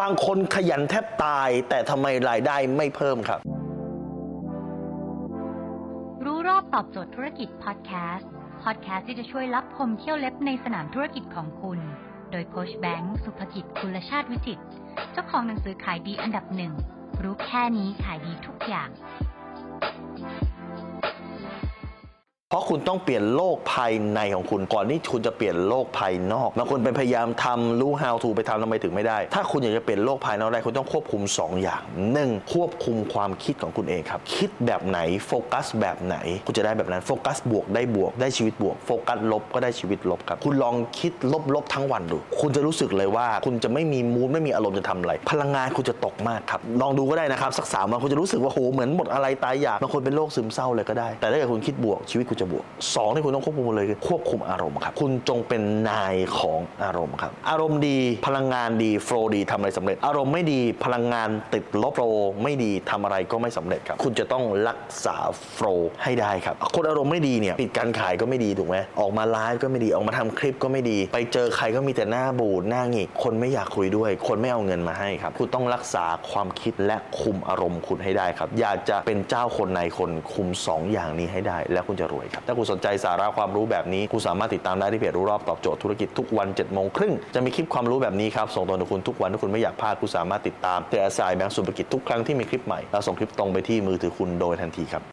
บางคนขยันแทบตาย แต่ทำไมรายได้ไม่เพิ่มครับ รู้รอบตอบโจทย์ธุรกิจพอดแคสต์พอดแคสต์ที่จะช่วยรับพมเที่ยวเล็บในสนามธุรกิจของคุณ โดยโคชแบงค์สุภกิจคุลชาติวิจิตเจ้าของหนังสือขายดีอันดับหนึ่งรู้แค่นี้ขายดีทุกอย่าง เพราะคุณต้องเปลี่ยนโลกภายในของคุณก่อนที่คุณจะเปลี่ยนโลกภายนอกบางคนไปพยายามทำรู้ how to ไปทำทำไมถึงไม่ได้ ถ้าคุณอยากจะเปลี่ยนโลกภายนอกได้คุณต้องควบคุม 2 อย่างหนึ่งควบคุมความคิดของคุณเองครับ คิดแบบไหนโฟกัสแบบไหน คุณจะได้แบบนั้นโฟกัสบวกได้บวกได้ชีวิตบวกโฟกัสลบก็ได้ชีวิตลบครับ คุณลองคิดลบๆทั้งวันดู คุณจะรู้สึกเลยว่า คุณจะไม่มีมูดไม่มีอารมณ์จะทำอะไร พลังงานคุณจะตกมากครับลองดูก็ได้นะครับสักสามวันคุณจะรู้สึกว่าโหเหมือนหมดอะไรตายอยากบางคนเป็นโรคซึมเศร้าเลยก็ได้ แต่ถ้าเกิดคุณคิดบวกชีวิตคุณจะบวกสองที่คุณต้องควบคุมเลยคือควบคุมอารมณ์ครับ คุณจงเป็นนายของอารมณ์ครับ อารมณ์ดีพลังงานดี flow ดีทำอะไรสำเร็จ อารมณ์ไม่ดีพลังงานติดลบ flow ไม่ดีทำอะไรก็ไม่สำเร็จครับ คุณจะต้องรักษา flow ให้ได้ครับ คนอารมณ์ไม่ดีเนี่ยปิดการขายก็ไม่ดีถูกไหมออกมาไลฟ์ก็ไม่ดีออกมาทำคลิปก็ไม่ดี ไปเจอใครก็มีแต่หน้าบูดหน้าหงิกคนไม่อยากคุยด้วย คนไม่เอาเงินมาให้ครับ คุณต้องรักษาความคิดและคุมอารมณ์คุณให้ได้ครับ อยากจะเป็นเจ้าคนนายคนคุมสองอย่างนี้ให้ได้ แล้วคุณจะรวยครับ ถ้าคุณสนใจสาระความรู้แบบนี้ คุณสามารถติดตามได้ที่เพจรู้รอบตอบโจทย์ธุรกิจทุกวันเจ็ดโมงครึ่งจะมีคลิปความรู้แบบนี้ครับ ส่งตรงถึงคุณทุกวันถ้าคุณไม่อยากพลาดคุณสามารถติดตามเทอสายแบงก์สุภกิจทุกครั้งที่มีคลิปใหม่เราส่งคลิปตรงไปที่มือถือคุณโดยทันทีครับ